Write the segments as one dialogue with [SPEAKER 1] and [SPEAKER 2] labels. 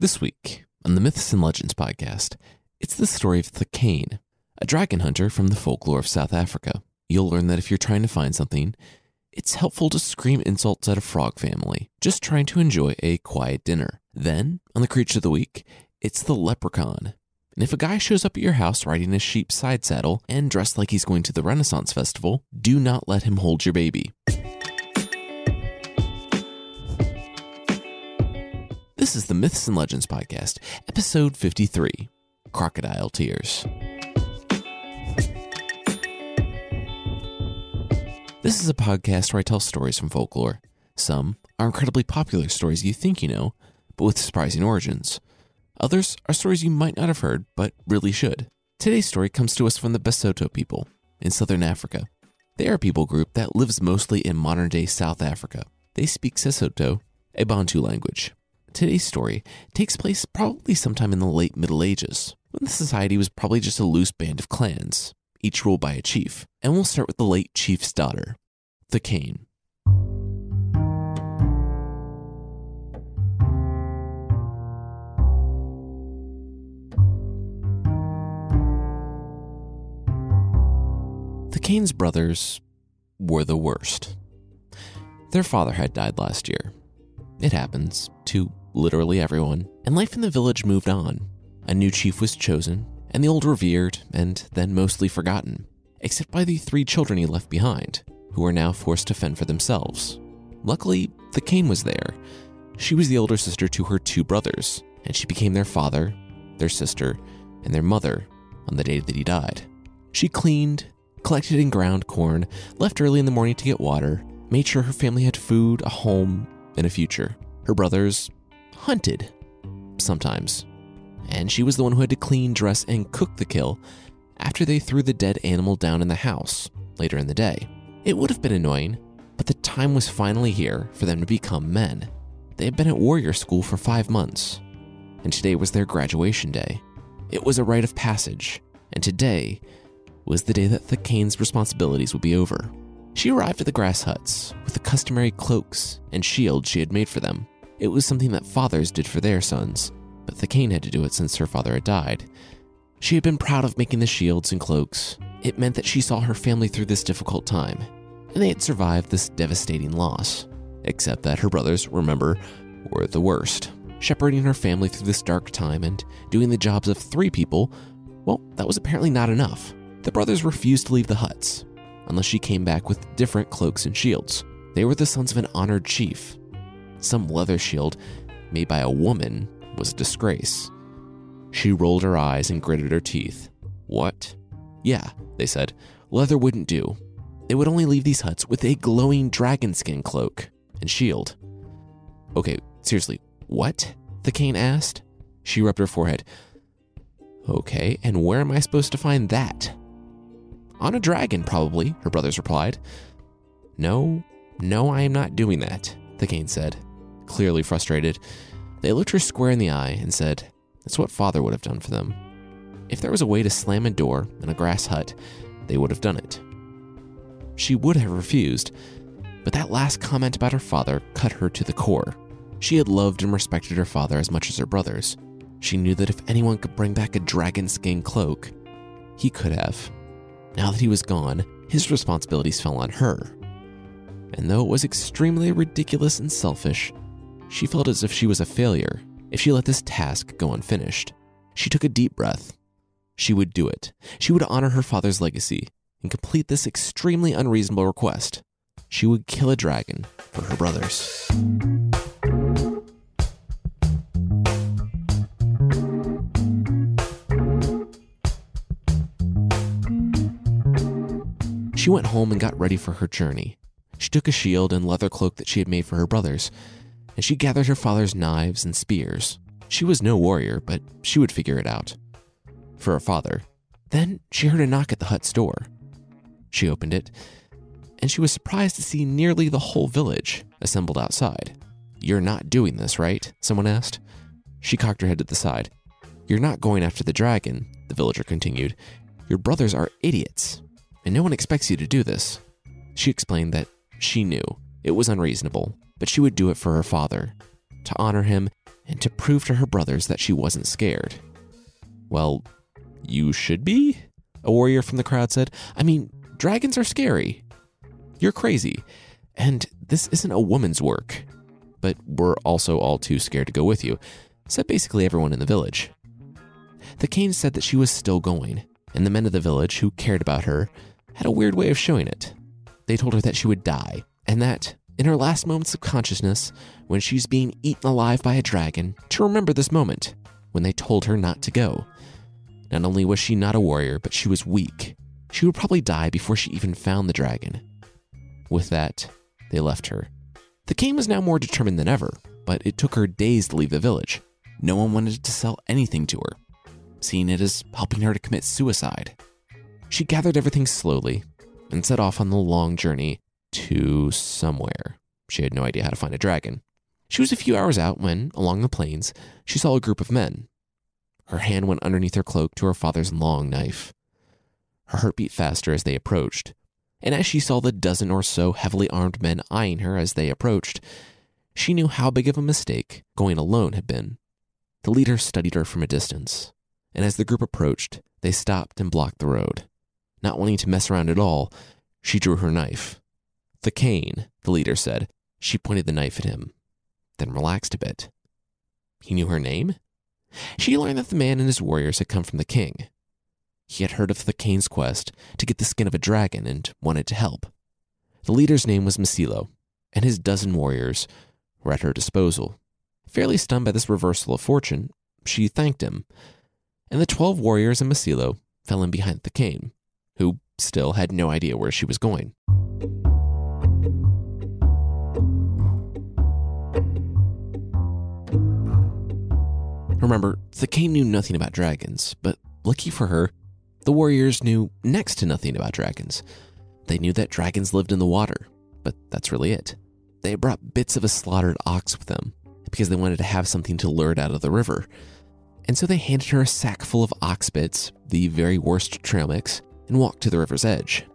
[SPEAKER 1] This week on the Myths and Legends podcast, it's the story of Thakane, a dragon hunter from the folklore of South Africa. You'll learn that if you're trying to find something, it's helpful to scream insults at a frog family, just trying to enjoy a quiet dinner. Then, on the creature of the week, it's the leprechaun. And if a guy shows up at your house riding a sheep side saddle and dressed like he's going to the Renaissance Festival, do not let him hold your baby. This is the Myths and Legends Podcast, episode 53 Crocodile Tears. This is a podcast where I tell stories from folklore. Some are incredibly popular stories you think you know, but with surprising origins. Others are stories you might not have heard, but really should. Today's story comes to us from the Basotho people in southern Africa. They are a people group that lives mostly in modern day South Africa. They speak Sesotho, a Bantu language. Today's story takes place probably sometime in the late Middle Ages, when the society was probably just a loose band of clans, each ruled by a chief. And we'll start with the late chief's daughter, Thakane. The Thakane's brothers were the worst. Their father had died last year. It happens to literally everyone, and life in the village moved on. A new chief was chosen, and the old revered and then mostly forgotten, except by the three children he left behind, who were now forced to fend for themselves. Luckily, Thakane was there. She was the older sister to her two brothers, and she became their father, their sister, and their mother on the day that he died. She cleaned, collected and ground corn, left early in the morning to get water, made sure her family had food, a home, and a future. Her brothers hunted sometimes, and she was the one who had to clean, dress, and cook the kill after they threw the dead animal down in the house later in the day. It would have been annoying, but the time was finally here for them to become men. They had been at warrior school for five months, and today was their graduation day. It was a rite of passage, and today was the day that Thakane's responsibilities would be over. She arrived at the grass huts with the customary cloaks and shields she had made for them. It was something that fathers did for their sons, but Thakane had to do it since her father had died. She had been proud of making the shields and cloaks. It meant that she saw her family through this difficult time, and they had survived this devastating loss. Except that her brothers, remember, were the worst. Shepherding her family through this dark time and doing the jobs of three people, well, that was apparently not enough. The brothers refused to leave the huts, unless she came back with different cloaks and shields. They were the sons of an honored chief. Some leather shield made by a woman was a disgrace. She rolled her eyes and gritted her teeth. What? Yeah, they said. Leather wouldn't do. They would only leave these huts with a glowing dragon skin cloak and shield. Okay, seriously, what? Thakane asked. She rubbed her forehead. Okay, and where am I supposed to find that? On a dragon, probably, her brothers replied. No, no, I am not doing that, Thakane said, clearly frustrated. They looked her square in the eye and said, That's what father would have done for them. If there was a way to slam a door in a grass hut, they would have done it. She would have refused, but that last comment about her father cut her to the core. She had loved and respected her father as much as her brothers. She knew that if anyone could bring back a dragon skin cloak, he could have. Now that he was gone, his responsibilities fell on her. And though it was extremely ridiculous and selfish, she felt as if she was a failure if she let this task go unfinished. She took a deep breath. She would do it. She would honor her father's legacy and complete this extremely unreasonable request. She would kill a dragon for her brothers. She went home and got ready for her journey. She took a shield and leather cloak that she had made for her brothers, and she gathered her father's knives and spears. She was no warrior, but she would figure it out. For her father. Then she heard a knock at the hut's door. She opened it, and she was surprised to see nearly the whole village assembled outside. You're not doing this, right? Someone asked. She cocked her head to the side. You're not going after the dragon, the villager continued. Your brothers are idiots and no one expects you to do this. She explained that she knew it was unreasonable, but she would do it for her father, to honor him and to prove to her brothers that she wasn't scared. Well, you should be? A warrior from the crowd said. I mean, dragons are scary. You're crazy. And this isn't a woman's work. But we're also all too scared to go with you, said basically everyone in the village. The Canes said that she was still going, and the men of the village who cared about her had a weird way of showing it. They told her that she would die, and that, in her last moments of consciousness, when she's being eaten alive by a dragon, to remember this moment when they told her not to go. Not only was she not a warrior, but she was weak. She would probably die before she even found the dragon. With that, they left her. Thakane was now more determined than ever, but it took her days to leave the village. No one wanted to sell anything to her, seeing it as helping her to commit suicide. She gathered everything slowly and set off on the long journey to somewhere. She had no idea how to find a dragon. She was a few hours out when, along the plains, she saw a group of men. Her hand went underneath her cloak to her father's long knife. Her heart beat faster as they approached, and as she saw the dozen or so heavily armed men eyeing her as they approached, she knew how big of a mistake going alone had been. The leader studied her from a distance, and as the group approached, they stopped and blocked the road. Not wanting to mess around at all, she drew her knife. Thakane, the leader said. She pointed the knife at him, then relaxed a bit. He knew her name? She learned that the man and his warriors had come from the king. He had heard of Thakane's quest to get the skin of a dragon and wanted to help. The leader's name was Masilo, and his dozen warriors were at her disposal. Fairly stunned by this reversal of fortune, she thanked him, and the twelve warriors and Masilo fell in behind Thakane, who still had no idea where she was going. Remember, the knew nothing about dragons, but lucky for her, the warriors knew next to nothing about dragons. They knew that dragons lived in the water, but that's really it. They brought bits of a slaughtered ox with them because they wanted to have something to lure it out of the river. And so they handed her a sack full of ox bits, the very worst trail mix, and walked to the river's edge.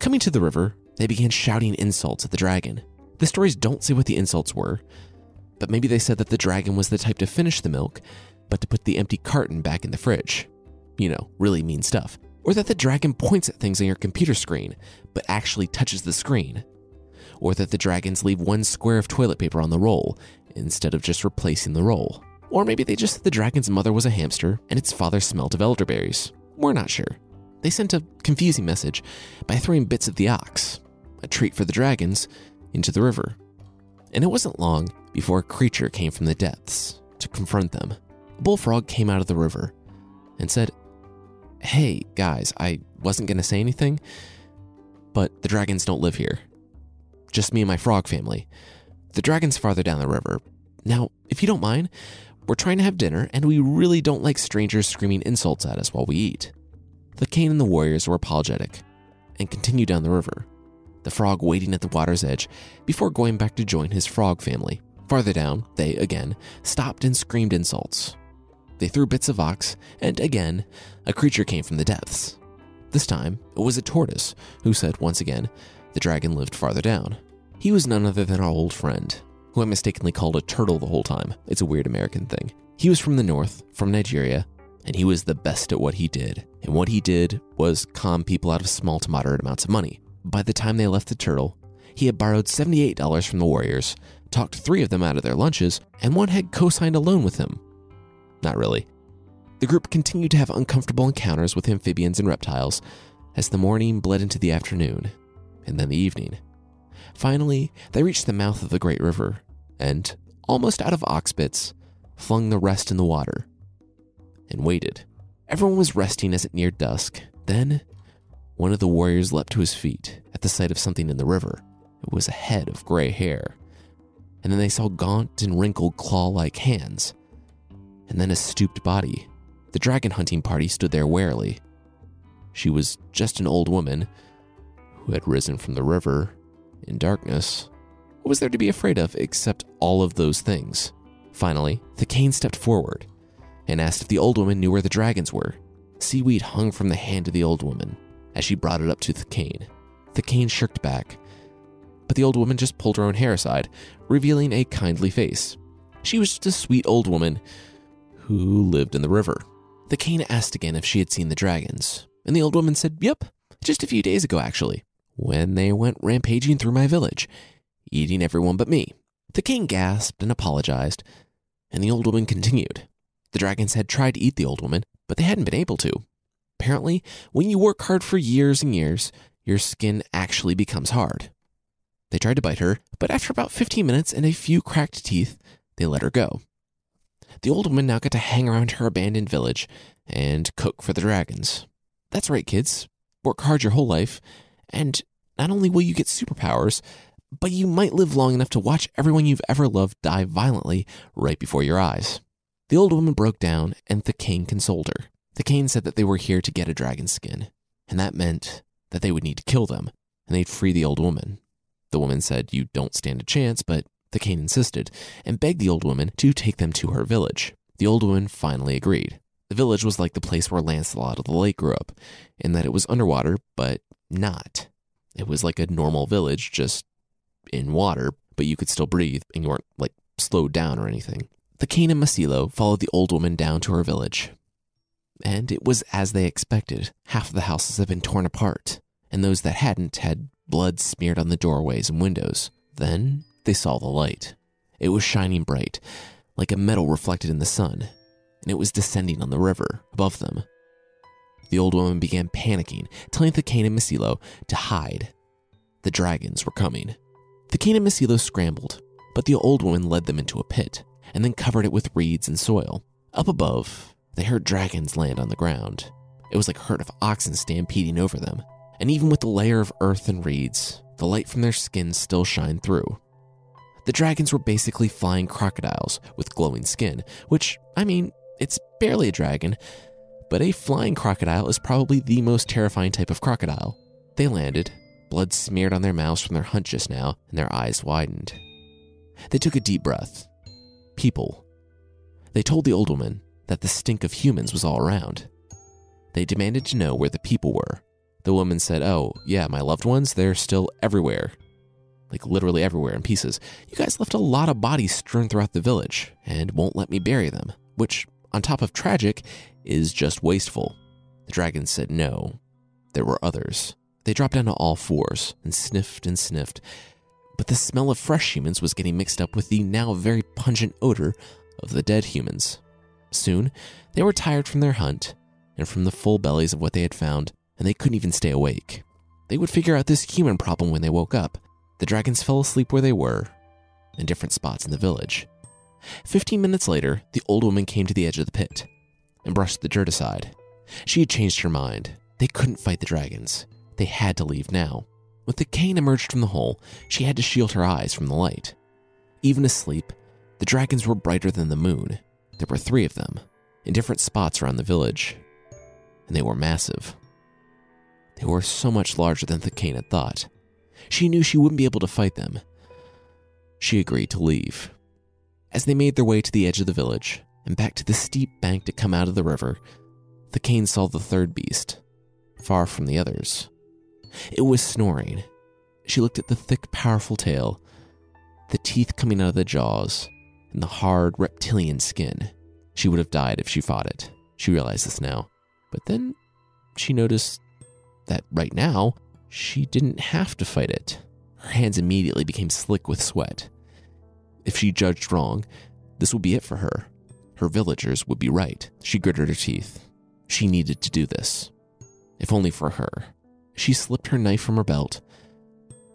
[SPEAKER 1] Coming to the river, they began shouting insults at the dragon. The stories don't say what the insults were, but maybe they said that the dragon was the type to finish the milk, but to put the empty carton back in the fridge you know, really mean stuff. Or that the dragon points at things on your computer screen, but actually touches the screen. Or that the dragons leave one square of toilet paper on the roll instead of just replacing the roll. Or maybe they just said the dragon's mother was a hamster and its father smelled of elderberries. We're not sure. They sent a confusing message by throwing bits of the ox, a treat for the dragons, into the river. And it wasn't long before a creature came from the depths to confront them. Bullfrog came out of the river and said, hey, guys, I wasn't going to say anything, but the dragons don't live here. Just me and my frog family. The dragon's farther down the river. Now, if you don't mind, we're trying to have dinner, and we really don't like strangers screaming insults at us while we eat. Thakane and the warriors were apologetic and continued down the river, the frog waiting at the water's edge before going back to join his frog family. Farther down, they, again, stopped and screamed insults. They threw bits of ox, and again, a creature came from the depths. This time, it was a tortoise, who said once again, the dragon lived farther down. He was none other than our old friend, who I mistakenly called a turtle the whole time. It's a weird American thing. He was from the north, from Nigeria, and he was the best at what he did. And what he did was calm people out of small to moderate amounts of money. By the time they left the turtle, he had borrowed $78 from the warriors, talked three of them out of their lunches, and one had co signed a loan with him not really. The group continued to have uncomfortable encounters with amphibians and reptiles as the morning bled into the afternoon and then the evening. Finally, they reached the mouth of the great river and, almost out of ox bits, flung the rest in the water and waited. Everyone was resting as it neared dusk. Then, one of the warriors leapt to his feet at the sight of something in the river. It was a head of gray hair. And then they saw gaunt and wrinkled claw like hands and then a stooped body. The dragon hunting party stood there warily. She was just an old woman who had risen from the river in darkness. What was there to be afraid of except all of those things? Finally, Thakane stepped forward and asked if the old woman knew where the dragons were. Seaweed hung from the hand of the old woman as she brought it up to Thakane. The cane shirked back, but the old woman just pulled her own hair aside, revealing a kindly face. She was just a sweet old woman who lived in the river. Thakane asked again if she had seen the dragons, and the old woman said, Yep, just a few days ago, actually, when they went rampaging through my village, eating everyone but me. Thakane gasped and apologized, and the old woman continued. The dragons had tried to eat the old woman, but they hadn't been able to. Apparently, when you work hard for years and years, your skin actually becomes hard. They tried to bite her, but after about 15 minutes and a few cracked teeth, they let her go. The old woman now got to hang around her abandoned village and cook for the dragons. That's right, kids. Work hard your whole life, and not only will you get superpowers, but you might live long enough to watch everyone you've ever loved die violently right before your eyes. The old woman broke down, and Thakane consoled her. Thakane said that they were here to get a dragon skin, and that meant that they would need to kill them, and they'd free the old woman. The woman said, You don't stand a chance, but Thakane insisted and begged the old woman to take them to her village. The old woman finally agreed. The village was like the place where Lancelot of the Lake grew up, in that it was underwater, but not. It was like a normal village, just in water, but you could still breathe and you weren't like slowed down or anything. Thakane and Masilo followed the old woman down to her village. And it was as they expected. Half of the houses had been torn apart, and those that hadn't had blood smeared on the doorways and windows. Then they saw the light. It was shining bright, like a metal reflected in the sun, and it was descending on the river above them. The old woman began panicking, telling Thakane and Masilo to hide. The dragons were coming. Thakane and Masilo scrambled, but the old woman led them into a pit and then covered it with reeds and soil. Up above, they heard dragons land on the ground. It was like a herd of oxen stampeding over them, and even with the layer of earth and reeds, the light from their skins still shined through. The dragons were basically flying crocodiles with glowing skin, which, I mean, it's barely a dragon, but a flying crocodile is probably the most terrifying type of crocodile. They landed, blood smeared on their mouths from their hunt just now, and their eyes widened. They took a deep breath. People. They told the old woman that the stink of humans was all around. They demanded to know where the people were. The woman said, Oh, yeah, my loved ones, they're still everywhere. Like literally everywhere in pieces. You guys left a lot of bodies strewn throughout the village and won't let me bury them, which, on top of tragic, is just wasteful. The dragon said no. There were others. They dropped down to all fours and sniffed and sniffed, but the smell of fresh humans was getting mixed up with the now very pungent odor of the dead humans. Soon, they were tired from their hunt and from the full bellies of what they had found, and they couldn't even stay awake. They would figure out this human problem when they woke up. The dragons fell asleep where they were, in different spots in the village. Fifteen minutes later, the old woman came to the edge of the pit and brushed the dirt aside. She had changed her mind. They couldn't fight the dragons. They had to leave now. When Thakane emerged from the hole, she had to shield her eyes from the light. Even asleep, the dragons were brighter than the moon. There were three of them, in different spots around the village, and they were massive. They were so much larger than Thakane had thought. She knew she wouldn't be able to fight them. She agreed to leave. As they made their way to the edge of the village and back to the steep bank to come out of the river, Thakane saw the third beast, far from the others. It was snoring. She looked at the thick, powerful tail, the teeth coming out of the jaws, and the hard reptilian skin. She would have died if she fought it. She realized this now. But then she noticed that right now, she didn't have to fight it. Her hands immediately became slick with sweat. If she judged wrong, this would be it for her. Her villagers would be right. She gritted her teeth. She needed to do this. If only for her. She slipped her knife from her belt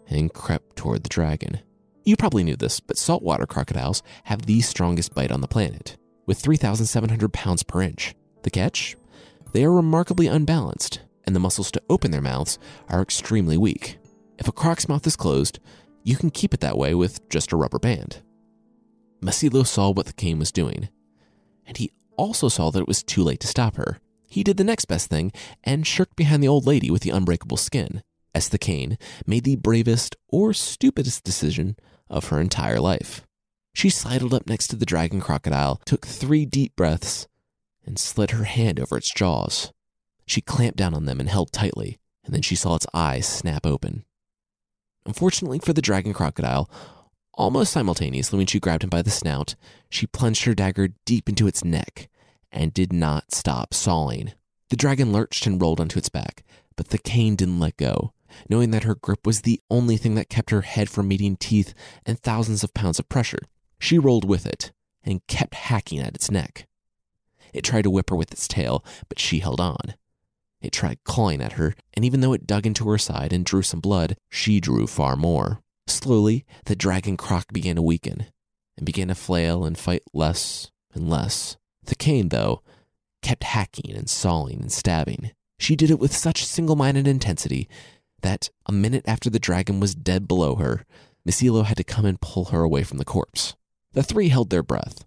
[SPEAKER 1] and crept toward the dragon. You probably knew this, but saltwater crocodiles have the strongest bite on the planet, with 3,700 pounds per inch. The catch? They are remarkably unbalanced, and the muscles to open their mouths are extremely weak. If a croc's mouth is closed, you can keep it that way with just a rubber band. Masilo saw what Thakane was doing, and he also saw that it was too late to stop her. He did the next best thing and shirked behind the old lady with the unbreakable skin, as Thakane made the bravest or stupidest decision of her entire life. She sidled up next to the dragon crocodile, took three deep breaths, and slid her hand over its jaws. She clamped down on them and held tightly, and then she saw its eyes snap open. Unfortunately for the dragon crocodile, Almost simultaneously, when she grabbed him by the snout, she plunged her dagger deep into its neck and did not stop sawing. The dragon lurched and rolled onto its back, but Thakane didn't let go, knowing that her grip was the only thing that kept her head from meeting teeth and thousands of pounds of pressure. She rolled with it and kept hacking at its neck. It tried to whip her with its tail, but she held on. It tried clawing at her, and even though it dug into her side and drew some blood, she drew far more. Slowly, the dragon croc began to weaken and began to flail and fight less and less. Thakane, though, kept hacking and sawing and stabbing. She did it with such single minded intensity that a minute after the dragon was dead below her, Masilo had to come and pull her away from the corpse. The three held their breath,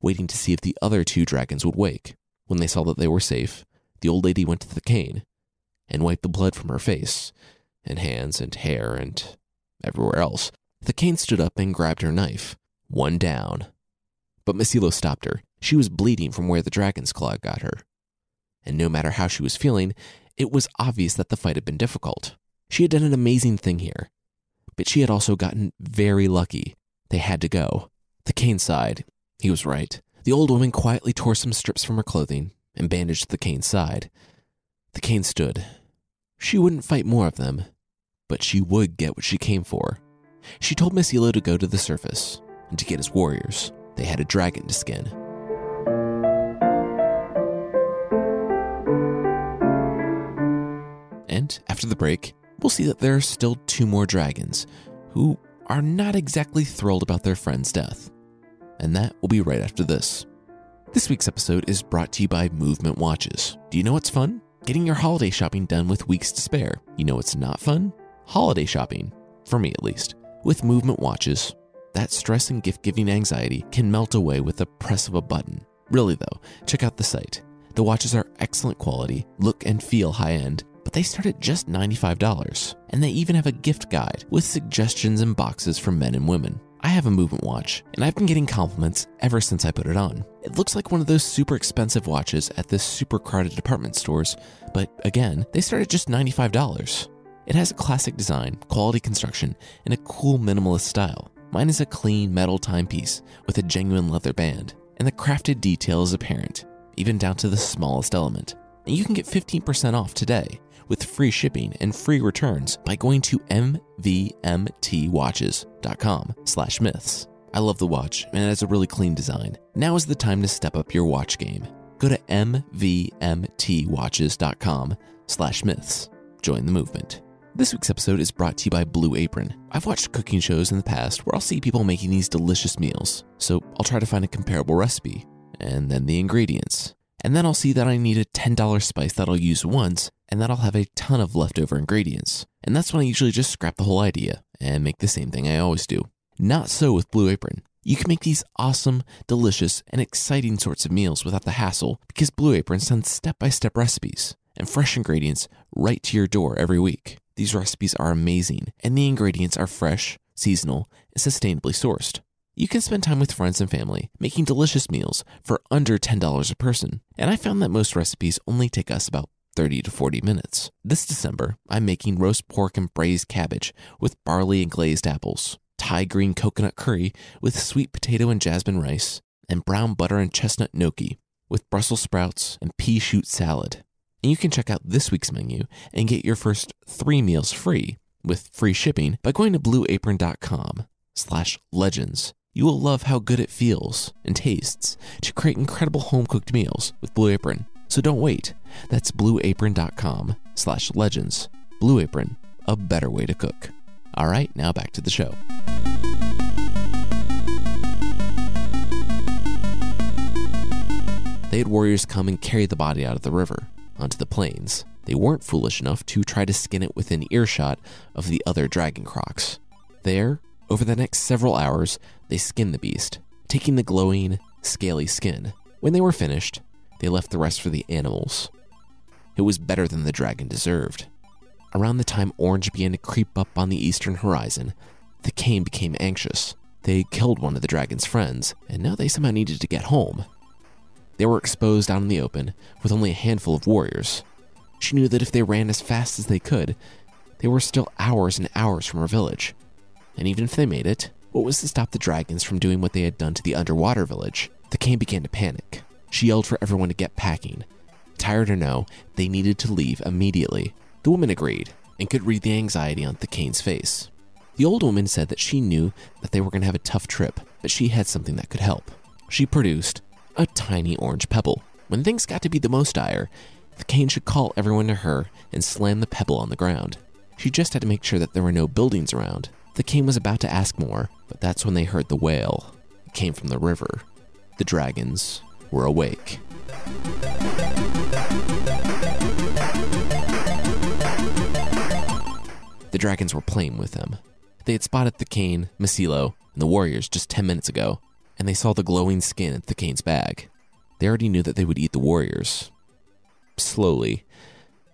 [SPEAKER 1] waiting to see if the other two dragons would wake. When they saw that they were safe, the old lady went to Thakane and wiped the blood from her face and hands and hair and everywhere else. Thakane stood up and grabbed her knife. One down. But Masilo stopped her. She was bleeding from where the dragon's claw got her. And no matter how she was feeling, it was obvious that the fight had been difficult. She had done an amazing thing here. But she had also gotten very lucky. They had to go. Thakane sighed. He was right. The old woman quietly tore some strips from her clothing and bandaged Thakane's side. Thakane stood. She wouldn't fight more of them, but she would get what she came for. She told Masilo to go to the surface and to get his warriors. They had a dragon to skin. And after the break, we'll see that there are still two more dragons who are not exactly thrilled about their friend's death. And that will be right after this. This week's episode is brought to you by Movement Watches. Do you know what's fun? Getting your holiday shopping done with weeks to spare. You know what's not fun? Holiday shopping, for me at least. With Movement Watches, that stress and gift giving anxiety can melt away with the press of a button. Really, though, check out the site. The watches are excellent quality, look and feel high end, but they start at just $95. And they even have a gift guide with suggestions and boxes for men and women. I have a movement watch, and I've been getting compliments ever since I put it on. It looks like one of those super expensive watches at the super crowded department stores, but again, they start at just $95. It has a classic design, quality construction, and a cool minimalist style. Mine is a clean metal timepiece with a genuine leather band, and the crafted detail is apparent, even down to the smallest element. And you can get 15% off today with free shipping and free returns by going to mvmtwatches.com slash myths. I love the watch and it has a really clean design. Now is the time to step up your watch game. Go to mvmtwatches.com slash myths. Join the movement. This week's episode is brought to you by Blue Apron. I've watched cooking shows in the past where I'll see people making these delicious meals, so I'll try to find a comparable recipe, and then the ingredients. And then I'll see that I need a $10 spice that I'll use once, and that I'll have a ton of leftover ingredients. And that's when I usually just scrap the whole idea and make the same thing I always do. Not so with Blue Apron. You can make these awesome, delicious, and exciting sorts of meals without the hassle because Blue Apron sends step by step recipes and fresh ingredients right to your door every week. These recipes are amazing, and the ingredients are fresh, seasonal, and sustainably sourced. You can spend time with friends and family making delicious meals for under $10 a person, and I found that most recipes only take us about 30 to 40 minutes. This December, I'm making roast pork and braised cabbage with barley and glazed apples, Thai green coconut curry with sweet potato and jasmine rice, and brown butter and chestnut gnocchi with Brussels sprouts and pea shoot salad. And you can check out this week's menu and get your first three meals free with free shipping by going to blueapron.com slash legends. You will love how good it feels and tastes to create incredible home cooked meals with Blue Apron. So don't wait. That's blueapron.com slash legends. Blue Apron, a better way to cook. All right, now back to the show. They had warriors come and carry the body out of the river onto the plains. They weren't foolish enough to try to skin it within earshot of the other dragon crocs. There, over the next several hours, they skinned the beast, taking the glowing, scaly skin. When they were finished, they left the rest for the animals. It was better than the dragon deserved. Around the time orange began to creep up on the eastern horizon, Thakane became anxious. They killed one of the dragon's friends, and now they somehow needed to get home. They were exposed out in the open with only a handful of warriors. She knew that if they ran as fast as they could, they were still hours and hours from her village. And even if they made it, what was to stop the dragons from doing what they had done to the underwater village? Thakane began to panic. She yelled for everyone to get packing. Tired or no, they needed to leave immediately. The woman agreed and could read the anxiety on Thakane's face. The old woman said that she knew that they were going to have a tough trip, but she had something that could help. She produced a tiny orange pebble. When things got to be the most dire, Thakane should call everyone to her and slam the pebble on the ground. She just had to make sure that there were no buildings around. Thakane was about to ask more, but that's when they heard the wail. It came from the river. The dragons were awake. The dragons were playing with them. They had spotted Thakane, Masilo, and the warriors just 10 minutes ago, and they saw the glowing skin at the Thakane's bag. They already knew that they would eat the warriors. Slowly.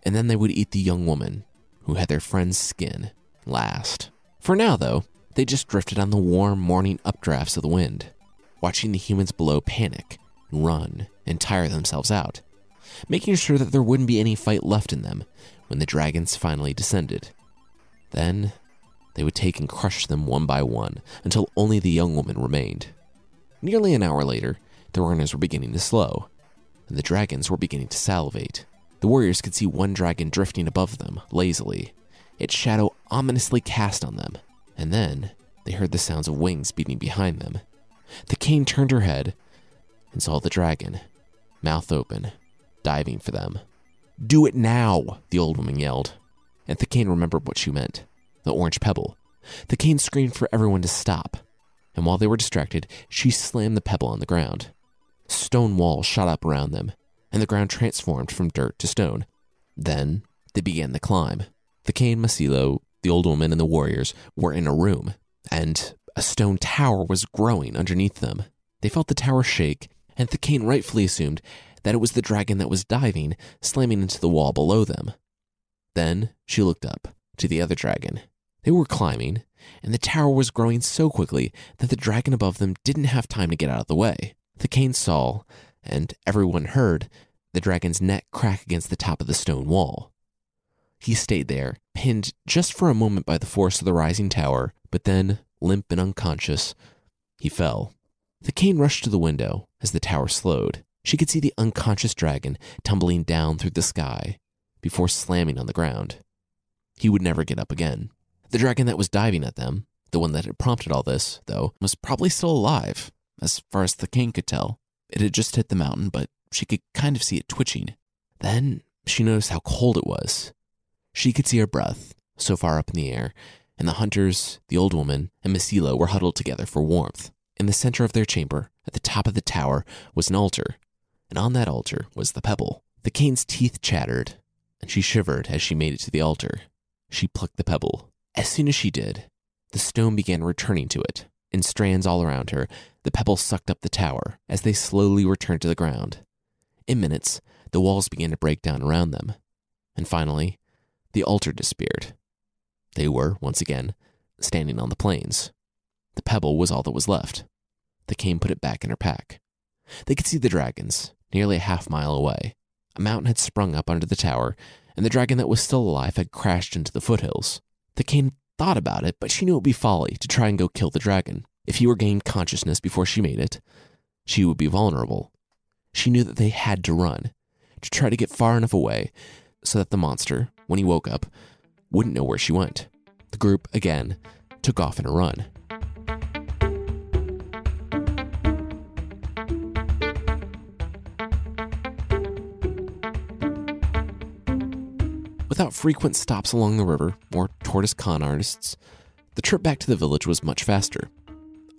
[SPEAKER 1] And then they would eat the young woman, who had their friend's skin, last. For now, though, they just drifted on the warm morning updrafts of the wind, watching the humans below panic, run, and tire themselves out, making sure that there wouldn't be any fight left in them when the dragons finally descended. Then they would take and crush them one by one until only the young woman remained. Nearly an hour later, the runners were beginning to slow, and the dragons were beginning to salivate. The warriors could see one dragon drifting above them, lazily, its shadow ominously cast on them, and then they heard the sounds of wings beating behind them. Thakane turned her head and saw the dragon, mouth open, diving for them. Do it now, the old woman yelled, and Thakane remembered what she meant the orange pebble. Thakane screamed for everyone to stop, and while they were distracted, she slammed the pebble on the ground. Stone walls shot up around them, and the ground transformed from dirt to stone. Then they began the climb. Thakane, Masilo, the old woman, and the warriors were in a room, and a stone tower was growing underneath them. They felt the tower shake, and Thakane rightfully assumed that it was the dragon that was diving, slamming into the wall below them. Then she looked up to the other dragon. They were climbing, and the tower was growing so quickly that the dragon above them didn't have time to get out of the way. Thakane saw, and everyone heard, the dragon's neck crack against the top of the stone wall. He stayed there, pinned just for a moment by the force of the rising tower, but then, limp and unconscious, he fell. Thakane rushed to the window as the tower slowed. She could see the unconscious dragon tumbling down through the sky before slamming on the ground. He would never get up again. The dragon that was diving at them, the one that had prompted all this, though, was probably still alive, as far as Thakane could tell. It had just hit the mountain, but she could kind of see it twitching. Then she noticed how cold it was. She could see her breath, so far up in the air, and the hunters, the old woman, and Masilo were huddled together for warmth. In the center of their chamber, at the top of the tower, was an altar, and on that altar was the pebble. Thakane's teeth chattered, and she shivered as she made it to the altar. She plucked the pebble. As soon as she did, the stone began returning to it. In strands all around her, the pebble sucked up the tower as they slowly returned to the ground. In minutes, the walls began to break down around them. And finally, the altar disappeared. They were, once again, standing on the plains. The pebble was all that was left. Thakane put it back in her pack. They could see the dragons, nearly a half mile away. A mountain had sprung up under the tower, and the dragon that was still alive had crashed into the foothills. Thakane thought about it, but she knew it would be folly to try and go kill the dragon. If he regained consciousness before she made it, she would be vulnerable. She knew that they had to run, to try to get far enough away so that the monster, when he woke up, wouldn't know where she went. The group, again, took off in a run. Without frequent stops along the river or tortoise con artists, the trip back to the village was much faster.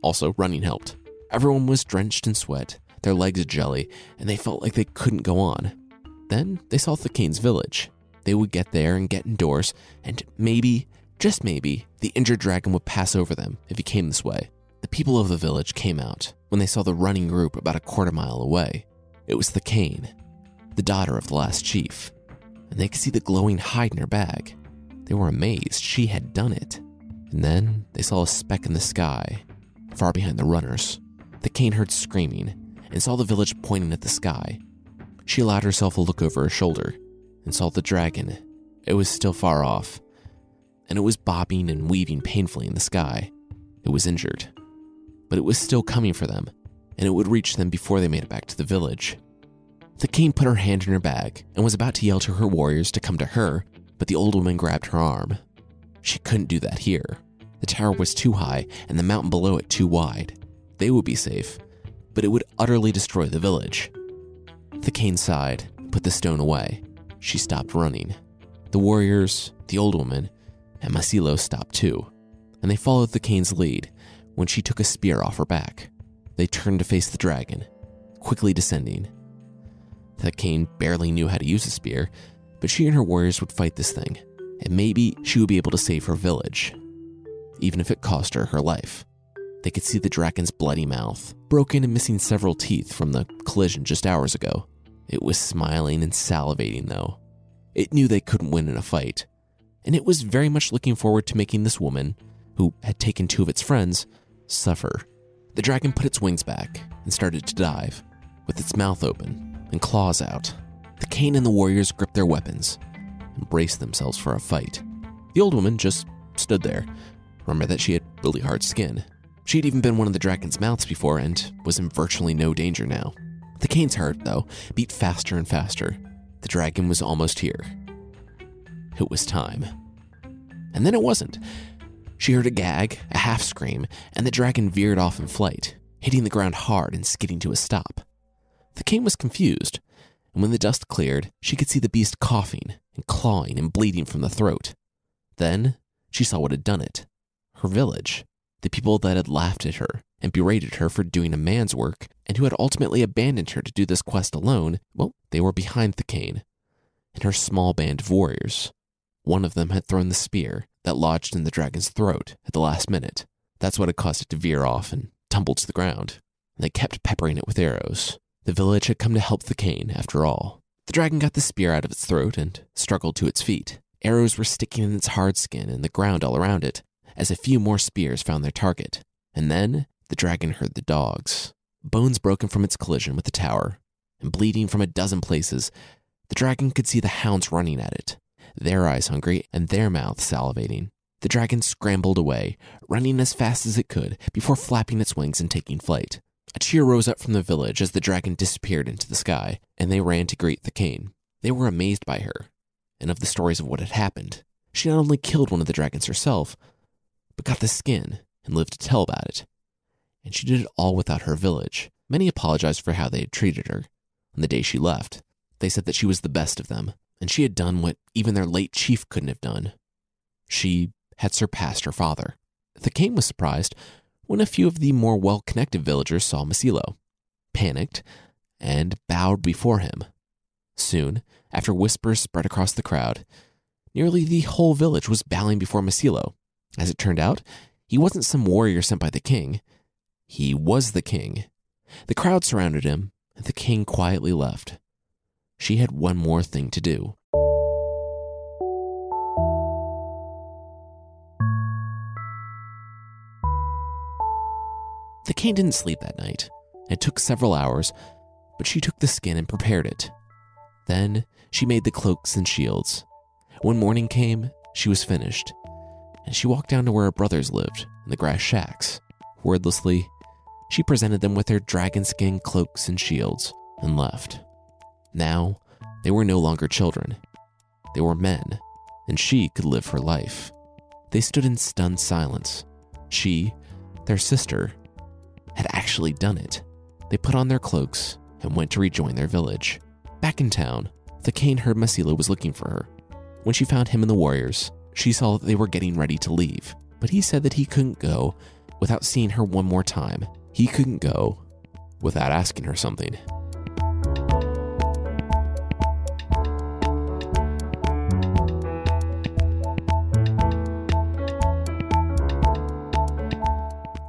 [SPEAKER 1] Also, running helped. Everyone was drenched in sweat, their legs jelly, and they felt like they couldn't go on. Then they saw Thakane's village. They would get there and get indoors, and maybe, just maybe, the injured dragon would pass over them if he came this way. The people of the village came out when they saw the running group about a quarter mile away. It was Thakane, the daughter of the last chief, and they could see the glowing hide in her bag. They were amazed she had done it. And then they saw a speck in the sky, far behind the runners. Thakane heard screaming and saw the village pointing at the sky. She allowed herself a look over her shoulder and saw the dragon. It was still far off, and it was bobbing and weaving painfully in the sky. it was injured. But it was still coming for them, and it would reach them before they made it back to the village. Thakane put her hand in her bag and was about to yell to her warriors to come to her, but the old woman grabbed her arm. She couldn't do that here. The tower was too high and the mountain below it too wide. They would be safe, but it would utterly destroy the village. Thakane sighed, put the stone away. She stopped running. The warriors, the old woman, and Masilo stopped too, and they followed Thakane's lead when she took a spear off her back. They turned to face the dragon, quickly descending. Thakane barely knew how to use a spear, but she and her warriors would fight this thing, and maybe she would be able to save her village, even if it cost her her life. They could see the dragon's bloody mouth, broken and missing several teeth from the collision just hours ago. It was smiling and salivating, though. It knew they couldn't win in a fight, and it was very much looking forward to making this woman, who had taken two of its friends, suffer. The dragon put its wings back and started to dive, with its mouth open and claws out. Thakane and the warriors gripped their weapons and braced themselves for a fight. The old woman just stood there. Remember that she had really hard skin. She'd even been one of the dragon's mouths before and was in virtually no danger now. Thakane's heart, though, beat faster and faster. The dragon was almost here. It was time. And then it wasn't. She heard a gag, a half scream, and the dragon veered off in flight, hitting the ground hard and skidding to a stop. Thakane was confused, and when the dust cleared, she could see the beast coughing and clawing and bleeding from the throat. Then she saw what had done it her village, the people that had laughed at her and berated her for doing a man's work and who had ultimately abandoned her to do this quest alone. Well, they were behind Thakane and her small band of warriors. One of them had thrown the spear that lodged in the dragon's throat at the last minute. That's what had caused it to veer off and tumble to the ground. And they kept peppering it with arrows. The village had come to help Thakane, after all. The dragon got the spear out of its throat and struggled to its feet. Arrows were sticking in its hard skin and the ground all around it, as a few more spears found their target. And then the dragon heard the dogs. Bones broken from its collision with the tower, and bleeding from a dozen places, the dragon could see the hounds running at it, their eyes hungry and their mouths salivating. The dragon scrambled away, running as fast as it could before flapping its wings and taking flight. A cheer rose up from the village as the dragon disappeared into the sky, and they ran to greet Thakane. They were amazed by her, and of the stories of what had happened. She not only killed one of the dragons herself, but got the skin and lived to tell about it. And she did it all without her village. Many apologized for how they had treated her. On the day she left, they said that she was the best of them, and she had done what even their late chief couldn't have done. She had surpassed her father. Thakane was surprised when a few of the more well connected villagers saw Masilo, panicked, and bowed before him. Soon, after whispers spread across the crowd, nearly the whole village was bowing before Masilo. As it turned out, he wasn't some warrior sent by Thakane. He was the king. The crowd surrounded him, and the king quietly left. She had one more thing to do. Thakane didn't sleep that night. It took several hours, but she took the skin and prepared it. Then she made the cloaks and shields. When morning came, she was finished, and she walked down to where her brothers lived, in the grass shacks. Wordlessly, she presented them with their dragon skin cloaks and shields and left. Now, they were no longer children. They were men, and she could live her life. They stood in stunned silence. She, their sister, had actually done it. They put on their cloaks and went to rejoin their village. Back in town, Thakane heard Masilo was looking for her. When she found him and the warriors, she saw that they were getting ready to leave, but he said that he couldn't go without seeing her one more time. He couldn't go without asking her something.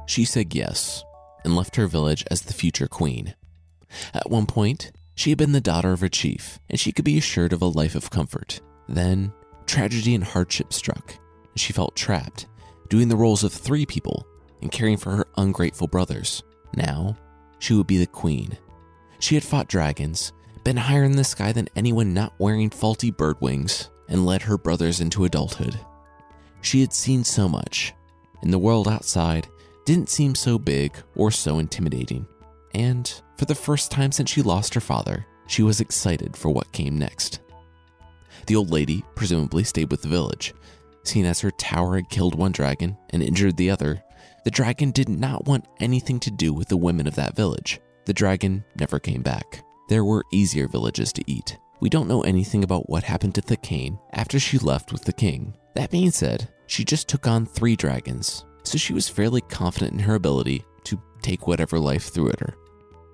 [SPEAKER 1] She said yes, and left her village as the future queen. At one point, she had been the daughter of a chief, and she could be assured of a life of comfort. Then, tragedy and hardship struck, and she felt trapped, doing the roles of three people and caring for her ungrateful brothers. Now, she would be the queen. She had fought dragons, been higher in the sky than anyone not wearing faulty bird wings, and led her brothers into adulthood. She had seen so much, and the world outside didn't seem so big or so intimidating. And for the first time since she lost her father, she was excited for what came next. The old lady presumably stayed with the village. Seeing as her tower had killed one dragon and injured the other, the dragon did not want anything to do with the women of that village. The dragon never came back. There were easier villages to eat. We don't know anything about what happened to Thakane after she left with the king. That being said, she just took on three dragons, so she was fairly confident in her ability to take whatever life threw at her.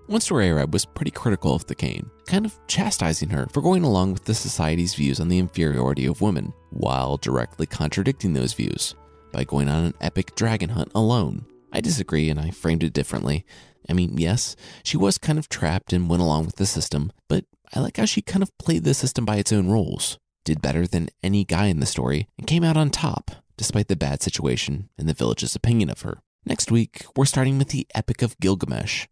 [SPEAKER 1] One story I read was pretty critical of Thakane, kind of chastising her for going along with the society's views on the inferiority of women, while directly contradicting those views by going on an epic dragon hunt alone. I disagree and I framed it differently. I mean, yes, she was kind of trapped and went along with the system, but I like how she kind of played the system by its own rules, did better than any guy in the story, and came out on top, despite the bad situation and the village's opinion of her. Next week, we're starting with the Epic of Gilgamesh,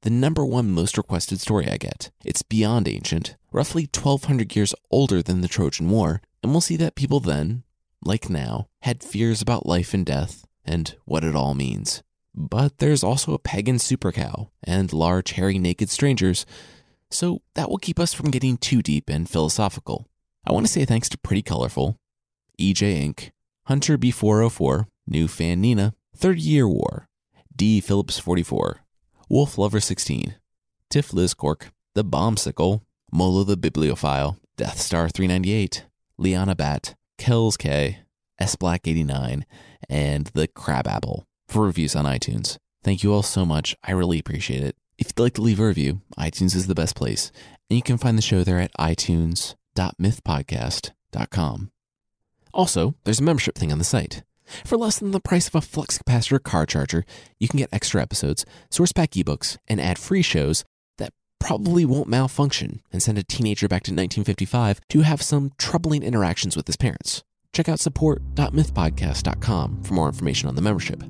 [SPEAKER 1] the number one most requested story I get. It's beyond ancient, roughly 1200 years older than the Trojan War, and we'll see that people then, like now, had fears about life and death and what it all means. But there's also a pagan super cow and large, hairy, naked strangers, so that will keep us from getting too deep and philosophical. I want to say thanks to Pretty Colorful, EJ Inc., Hunter B404, New Fan Nina, Third Year War, D Phillips 44, Wolf Lover 16, Tiff Liz Cork, The Bombsicle, Molo the Bibliophile, Death Star 398, Liana Bat, Kells K, S Black 89, and The Crab Apple for reviews on iTunes. Thank you all so much. I really appreciate it. If you'd like to leave a review, iTunes is the best place, and you can find the show there at itunes.mythpodcast.com. Also, there's a membership thing on the site. For less than the price of a flux capacitor car charger, you can get extra episodes, source pack ebooks, and ad free shows that probably won't malfunction and send a teenager back to 1955 to have some troubling interactions with his parents. Check out support.mythpodcast.com for more information on the membership.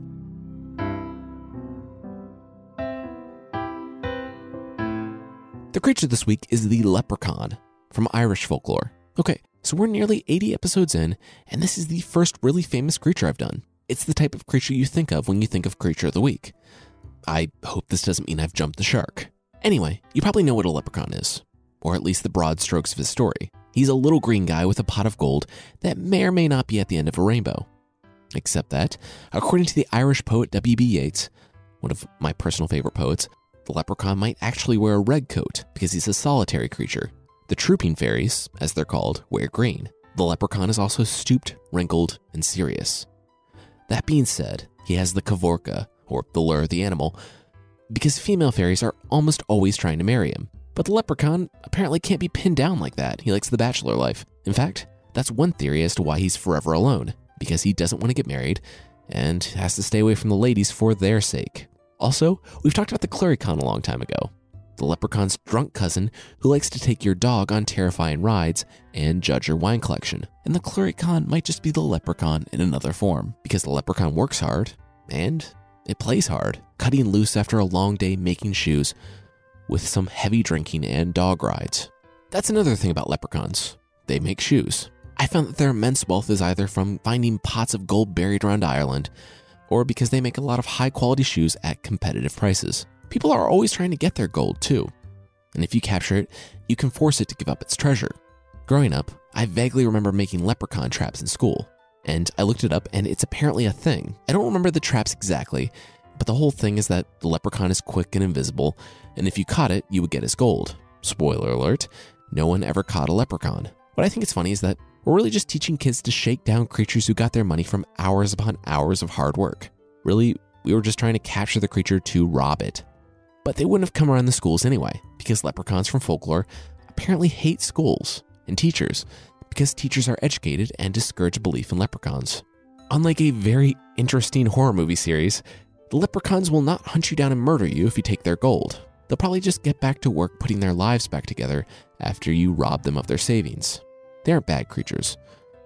[SPEAKER 1] The creature this week is the leprechaun from Irish folklore. Okay, so we're nearly 80 episodes in, and this is the first really famous creature I've done. It's the type of creature you think of when you think of Creature of the Week. I hope this doesn't mean I've jumped the shark. Anyway, you probably know what a leprechaun is, or at least the broad strokes of his story. He's a little green guy with a pot of gold that may or may not be at the end of a rainbow. Except that, according to the Irish poet W.B. Yeats, one of my personal favorite poets, the leprechaun might actually wear a red coat because he's a solitary creature. The trooping fairies, as they're called, wear green. The leprechaun is also stooped, wrinkled, and serious. That being said, he has the kavorka, or the lure of the animal, because female fairies are almost always trying to marry him. But the leprechaun apparently can't be pinned down like that. He likes the bachelor life. In fact, that's one theory as to why he's forever alone, because he doesn't want to get married and has to stay away from the ladies for their sake. Also, we've talked about the Clurichaun a long time ago. The leprechaun's drunk cousin who likes to take your dog on terrifying rides and judge your wine collection. And the Clurichaun might just be the leprechaun in another form, because the leprechaun works hard and it plays hard, cutting loose after a long day making shoes with some heavy drinking and dog rides. That's another thing about leprechauns. They make shoes. I found that their immense wealth is either from finding pots of gold buried around Ireland or because they make a lot of high quality shoes at competitive prices. People are always trying to get their gold too. And if you capture it, you can force it to give up its treasure. Growing up, I vaguely remember making leprechaun traps in school, and I looked it up and it's apparently a thing. I don't remember the traps exactly, but the whole thing is that the leprechaun is quick and invisible, and if you caught it, you would get his gold. Spoiler alert, no one ever caught a leprechaun. What I think is funny is that we're really just teaching kids to shake down creatures who got their money from hours upon hours of hard work. Really, we were just trying to capture the creature to rob it. But they wouldn't have come around the schools anyway, because leprechauns from folklore apparently hate schools and teachers, because teachers are educated and discourage belief in leprechauns. Unlike a very interesting horror movie series, the leprechauns will not hunt you down and murder you if you take their gold. They'll probably just get back to work putting their lives back together after you rob them of their savings. They aren't bad creatures.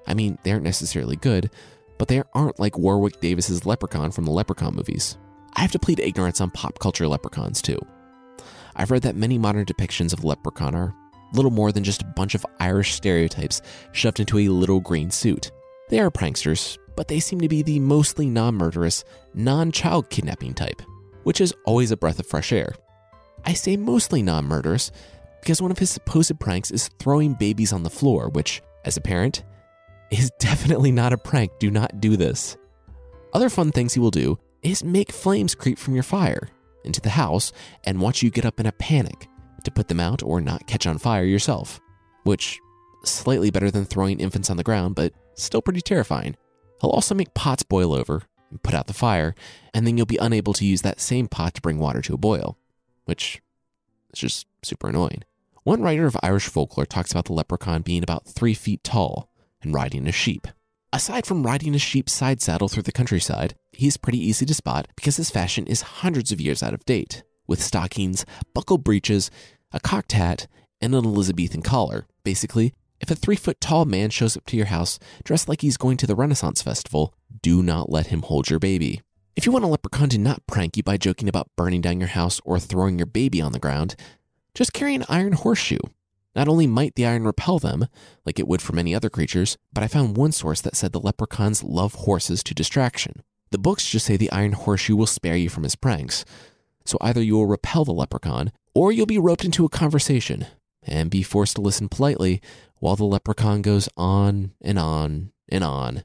[SPEAKER 1] I mean, they aren't necessarily good, but they aren't like Warwick Davis's leprechaun from the Leprechaun movies. I have to plead ignorance on pop culture leprechauns too. I've read that many modern depictions of leprechaun are little more than just a bunch of Irish stereotypes shoved into a little green suit. They are pranksters, but they seem to be the mostly non murderous, non child kidnapping type, which is always a breath of fresh air. I say mostly non murderous because one of his supposed pranks is throwing babies on the floor, which, as a parent, is definitely not a prank. Do not do this. Other fun things he will do is make flames creep from your fire into the house and watch you get up in a panic to put them out or not catch on fire yourself, which slightly better than throwing infants on the ground, but still pretty terrifying. He'll also make pots boil over and put out the fire, and then you'll be unable to use that same pot to bring water to a boil, which is just super annoying. One writer of Irish folklore talks about the leprechaun being about three feet tall and riding a sheep. Aside from riding a sheep's side saddle through the countryside, he's pretty easy to spot because his fashion is hundreds of years out of date, with stockings, buckle breeches, a cocked hat, and an Elizabethan collar. Basically, if a three foot tall man shows up to your house dressed like he's going to the Renaissance Festival, do not let him hold your baby. If you want a leprechaun to not prank you by joking about burning down your house or throwing your baby on the ground, just carry an iron horseshoe. Not only might the iron repel them, like it would for many other creatures, but I found one source that said the leprechauns love horses to distraction. The books just say the iron horseshoe will spare you from his pranks. So either you will repel the leprechaun, or you'll be roped into a conversation and be forced to listen politely while the leprechaun goes on and on and on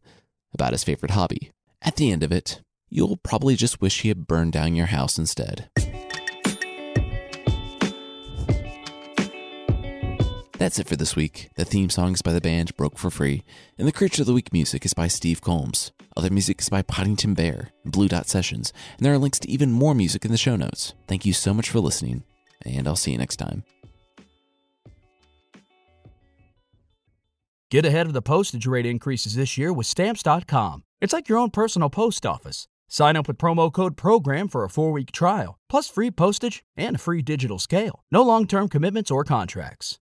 [SPEAKER 1] about his favorite hobby. At the end of it, you'll probably just wish he had burned down your house instead. That's it for this week. The theme song is by the band Broke for Free, and the Creature of the Week music is by Steve Combs. Other music is by Podington Bear and Blue Dot Sessions, and there are links to even more music in the show notes. Thank you so much for listening, and I'll see you next time.
[SPEAKER 2] Get ahead of the postage rate increases this year with Stamps.com. It's like your own personal post office. Sign up with promo code PROGRAM for a four week trial, plus free postage and a free digital scale. No long term commitments or contracts.